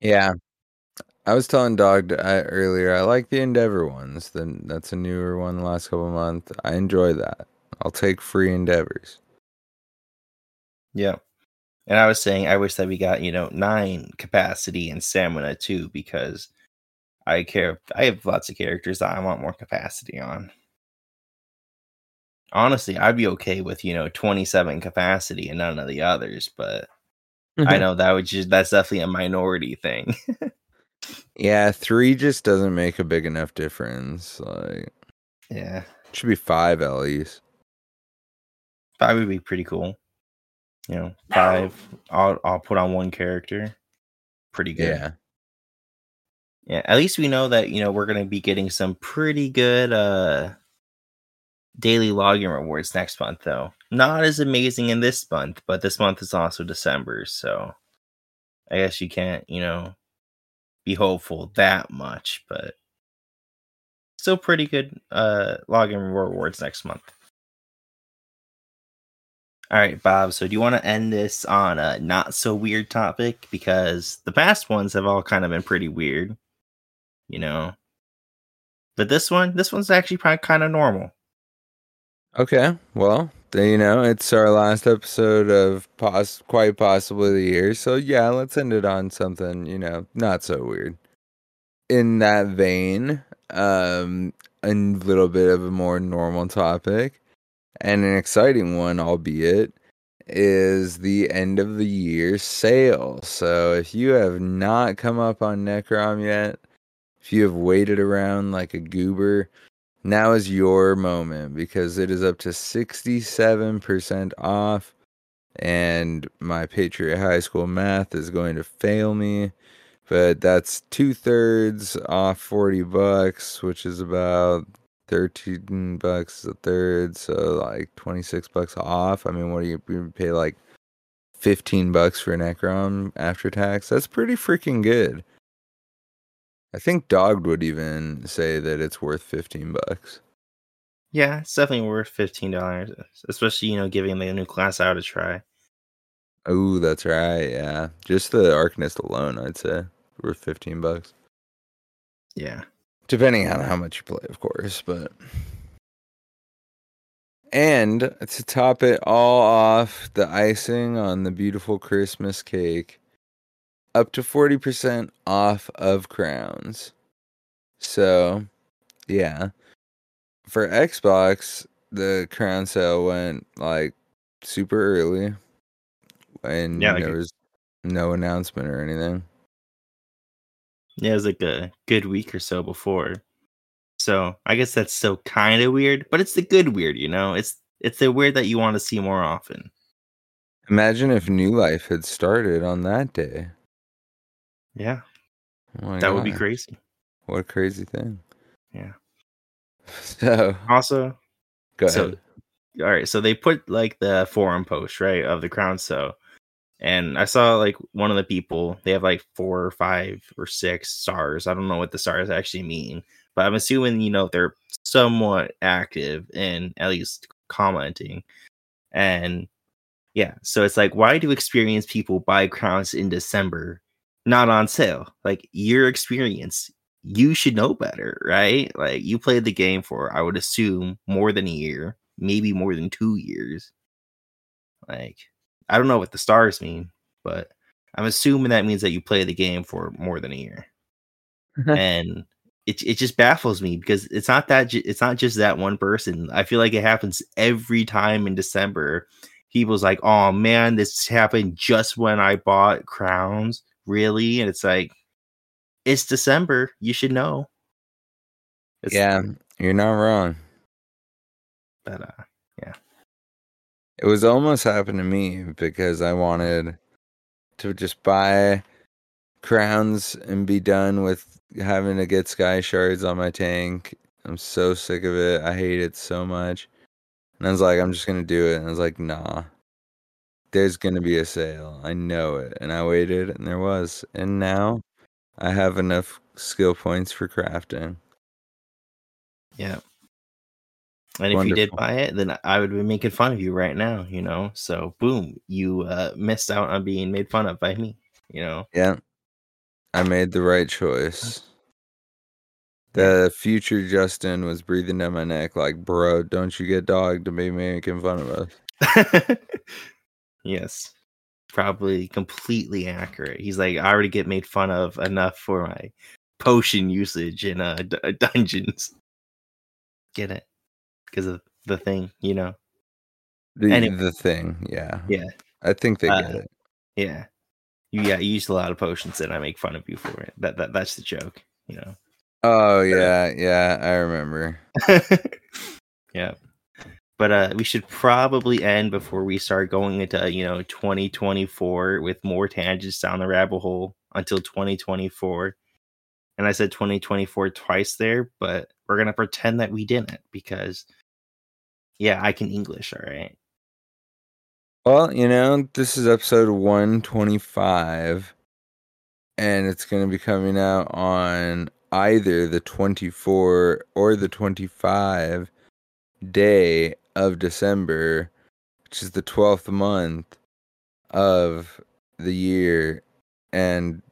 Yeah. I was telling Dog I, earlier, I like the Endeavor ones. Then that's a newer one the last couple of months. I enjoy that. I'll take free Endeavors. Yeah. And I was saying, I wish that we got, you know, nine capacity and stamina too, because I care. I have lots of characters that I want more capacity on. Honestly, I'd be okay with, you know, 27 capacity and none of the others, but I [LAUGHS] know that would just, that's definitely a minority thing. [LAUGHS] yeah, three just doesn't make a big enough difference. Like, yeah, should be five at least. Five would be pretty cool. You know, five. I'll I'll put on one character. Pretty good. Yeah. Yeah. At least we know that you know we're gonna be getting some pretty good uh daily login rewards next month though. Not as amazing in this month, but this month is also December, so I guess you can't, you know, be hopeful that much, but still pretty good uh login rewards next month. All right, Bob. So, do you want to end this on a not so weird topic? Because the past ones have all kind of been pretty weird, you know. But this one, this one's actually probably kind of normal. Okay, well, you know, it's our last episode of pos- quite possibly the year. So, yeah, let's end it on something, you know, not so weird. In that vein, um, a little bit of a more normal topic and an exciting one, albeit, is the end of the year sale. So if you have not come up on Necrom yet, if you have waited around like a goober, now is your moment because it is up to 67% off. And my Patriot High School math is going to fail me. But that's two thirds off 40 bucks, which is about 13 bucks a third, so like 26 bucks off. I mean, what do you, you pay like 15 bucks for Necrom after tax? That's pretty freaking good. I think Dog would even say that it's worth 15 bucks. Yeah, it's definitely worth $15, especially, you know, giving the new class out a try. Oh, that's right. Yeah. Just the Arcanist alone, I'd say, worth 15 bucks. Yeah depending on how much you play, of course. But and to top it all off, the icing on the beautiful Christmas cake, up to forty percent off of crowns. So, yeah, for Xbox, the crown sale went like super early, and yeah, there was no announcement or anything. Yeah, it was like a good week or so before. So I guess that's still kind of weird, but it's the good weird, you know. It's it's the weird that you want to see more often. Imagine if New Life had started on that day. Yeah, oh that God. would be crazy. What a crazy thing. Yeah. [LAUGHS] So also, go ahead. So, all right, so they put like the forum post right of the crown so and I saw like one of the people, they have like four or five or six stars. I don't know what the stars actually mean, but I'm assuming, you know, they're somewhat active and at least commenting. And yeah, so it's like, why do experienced people buy crowns in December, not on sale? Like your experience, you should know better, right? Like you played the game for, I would assume, more than a year, maybe more than two years. Like, I don't know what the stars mean, but I'm assuming that means that you play the game for more than a year. [LAUGHS] and it it just baffles me because it's not that it's not just that one person. I feel like it happens every time in December. People's like, "Oh man, this happened just when I bought crowns." Really? And it's like it's December. You should know. It's, yeah, you're not wrong. But uh yeah. It was almost happened to me because I wanted to just buy crowns and be done with having to get sky shards on my tank. I'm so sick of it. I hate it so much. And I was like, I'm just gonna do it. And I was like, nah. There's gonna be a sale. I know it. And I waited and there was. And now I have enough skill points for crafting. Yeah. And if you did buy it, then I would be making fun of you right now, you know? So, boom, you uh, missed out on being made fun of by me, you know? Yeah. I made the right choice. The future Justin was breathing down my neck like, bro, don't you get dog to be making fun of us. [LAUGHS] yes. Probably completely accurate. He's like, I already get made fun of enough for my potion usage in uh, d- uh, [LAUGHS] dungeons. Get it? Because of the thing, you know? The, Anyway. the thing, yeah. Yeah. I think they Uh, get it. Yeah. You, yeah, you used a lot of potions and I make fun of you for it. That, that That's the joke, you know? Oh yeah, yeah, I remember. [LAUGHS] yeah. But uh we should probably end before we start going into, you know, 2024 with more tangents down the rabbit hole until 2024. And I said 2024 twice there, but we're to pretend that we didn't because yeah, I can English, all right. Well, you know, this is episode 125 and it's to be coming out on either the 24 or the 25 day of December, which is the 12th month of the year and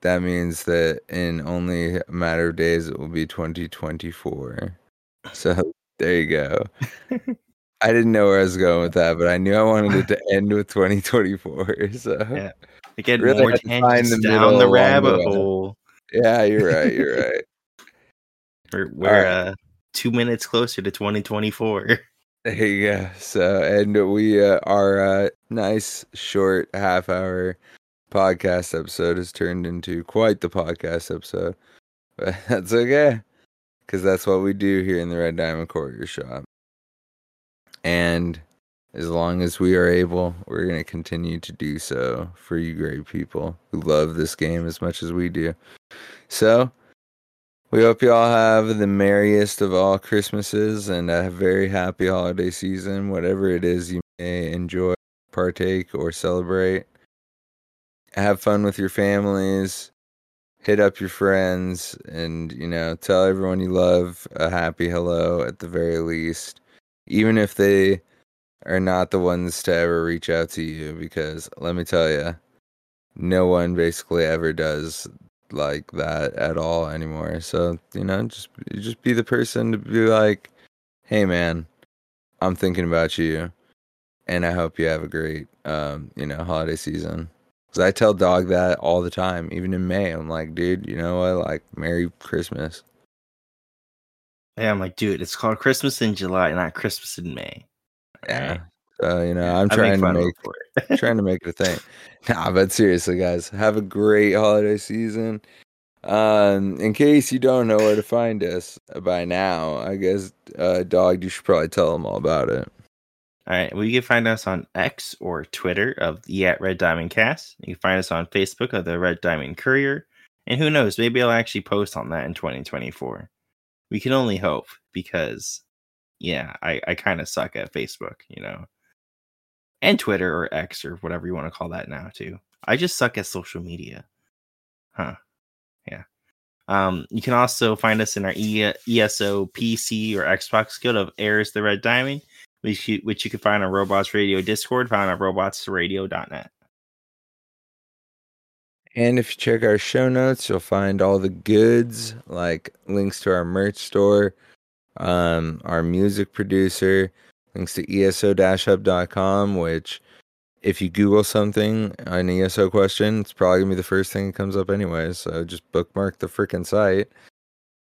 that means that in only a matter of days it will be 2024. So there you go. [LAUGHS] I didn't know where I was going with that, but I knew I wanted it to [LAUGHS] end with 2024. So Yeah. Again, Really more had to find tangents the down the rabbit hole. yeah, you're [LAUGHS] right. You're right. We're, we're right. uh 2 minutes closer to 2024. Go. So, and we uh, our uh, nice short half hour podcast episode has turned into quite the podcast episode, but [LAUGHS] that's okay because that's what we do here in the Red Diamond Courier Shop. And as long as we are able, we're going to continue to do so for you great people who love this game as much as we do. So, we hope you all have the merriest of all Christmases and a very happy holiday season, whatever it is you may enjoy, partake, or celebrate. Have fun with your families, hit up your friends, and, you know, tell everyone you love a happy hello at the very least, even if they are not the ones to ever reach out to you, because let me tell you, no one basically ever does like that at all anymore. So you know, just just be the person to be like, "Hey, man, I'm thinking about you, and I hope you have a great, um, you know, holiday season." Because I tell Dog that all the time, even in May. I'm like, dude, you know what? Like, Merry Christmas. Yeah, I'm like, dude, it's called Christmas in July, not Christmas in May. Yeah. So you know, Yeah, I'm trying to make him for it. trying to make it a thing. [LAUGHS] Nah, but seriously, guys, have a great holiday season. Um, in case you don't know where to find us by now, I guess, uh, dog, you should probably tell them all about it. All right. Well, you can find us on X or Twitter of the at Red Diamond Cast. You can find us on Facebook of the Red Diamond Courier. And who knows, maybe I'll actually post on that in 2024. We can only hope because, yeah, I, I kind of suck at Facebook, you know, and Twitter or X or whatever you want to call that now, too. I just suck at social media. Huh. Yeah. Um, you can also find us in our e- ESO PC or Xbox guild of Heirs the Red Diamond which you, which you can find on Robots Radio Discord, found at robotsradio.net. And if you check our show notes, you'll find all the goods like links to our merch store, um, our music producer, links to eso-hub.com, which if you Google something, an ESO question, it's probably gonna be the first thing that comes up anyway. So just bookmark the freaking site.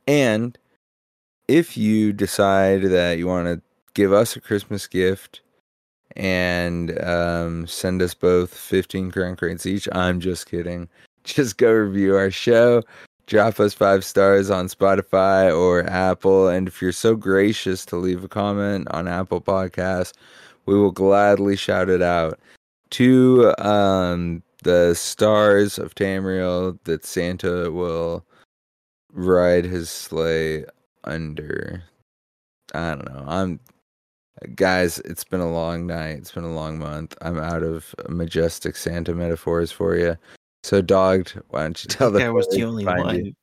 And if you decide that you want to give us a Christmas gift and um, send us both 15 crown crates each, I'm just kidding. [LAUGHS] Just go review our show, drop us five stars on Spotify or Apple. And if you're so gracious to leave a comment on Apple Podcasts, we will gladly shout it out to um, the stars of Tamriel that Santa will ride his sleigh under. I don't know. I'm guys. It's been a long night. It's been a long month. I'm out of majestic Santa metaphors for you. So, dogged. Why don't you tell I think the I was the only one. you?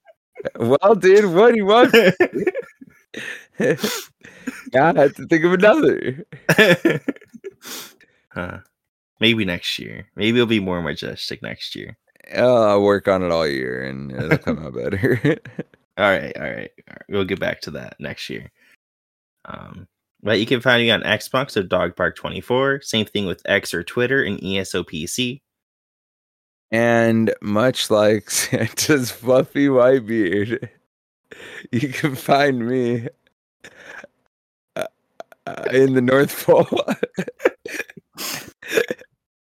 well, dude, what do you want? [LAUGHS] God, I have to think of another. [LAUGHS] huh. Maybe next year. Maybe it'll be more majestic next year. Oh, I'll work on it all year and it'll come [LAUGHS] out better. All right, all right, all right. We'll get back to that next year. Um, but you can find me on Xbox or Doggedbark24. Same thing with X or Twitter and ESOPC. And much like [LAUGHS] Santa's fluffy white beard, you can find me uh, uh, in the North Pole. [LAUGHS]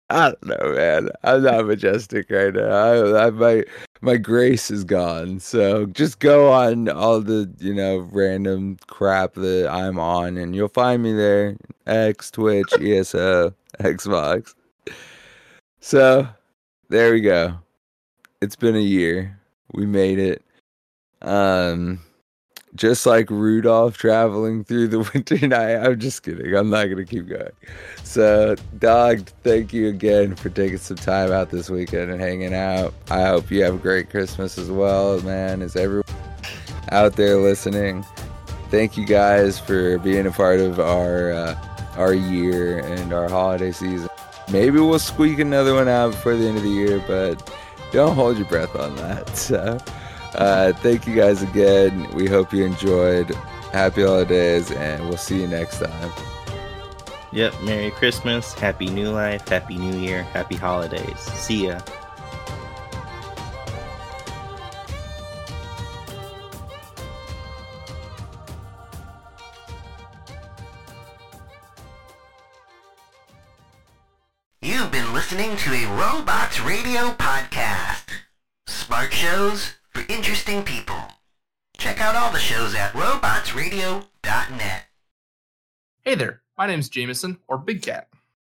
I don't know, man. I'm not majestic right now. I, I my my grace is gone. So just go on all the you know random crap that I'm on, and you'll find me there. X, Twitch, ESO, Xbox. So there we go. It's been a year. We made it. Um just like Rudolph traveling through the [LAUGHS] winter night. I'm just kidding. I'm not gonna keep going. So, dog, thank you again for taking some time out this weekend and hanging out. I hope you have a great Christmas as well, man. Is everyone out there listening? Thank you guys for being a part of our uh, our year and our holiday season. Maybe we'll squeak another one out before the end of the year, but don't hold your breath on that. [LAUGHS] So, uh, thank you guys again. We hope you enjoyed. Happy holidays, and we'll see you next time. Yep. Merry Christmas, Happy New Life, Happy New Year, Happy Holidays. See ya. You've been listening to a Robots Radio podcast. Smart shows for interesting people. Check out all the shows at robotsradio.net. Hey there, my name's Jameson, or Big Cat,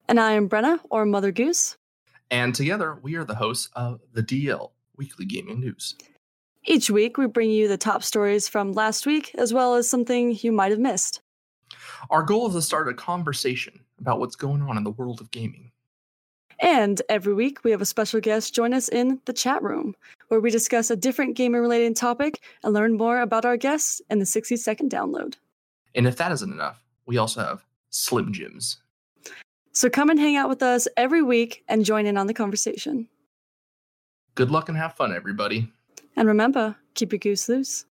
And I am Brenna, or Mother Goose. and together we are the hosts of the DL Weekly Gaming News. Each week, we bring you the top stories from last week, as well as something you might have missed. Our goal is to start a conversation about what's going on in the world of gaming. And every week, we have a special guest join us in the chat room, where we discuss a different gaming related topic and learn more about our guests in the 60 second download. And if that isn't enough, we also have Slim Jims. So come and hang out with us every week and join in on the conversation. Good luck and have fun, everybody. And remember, keep your goose loose.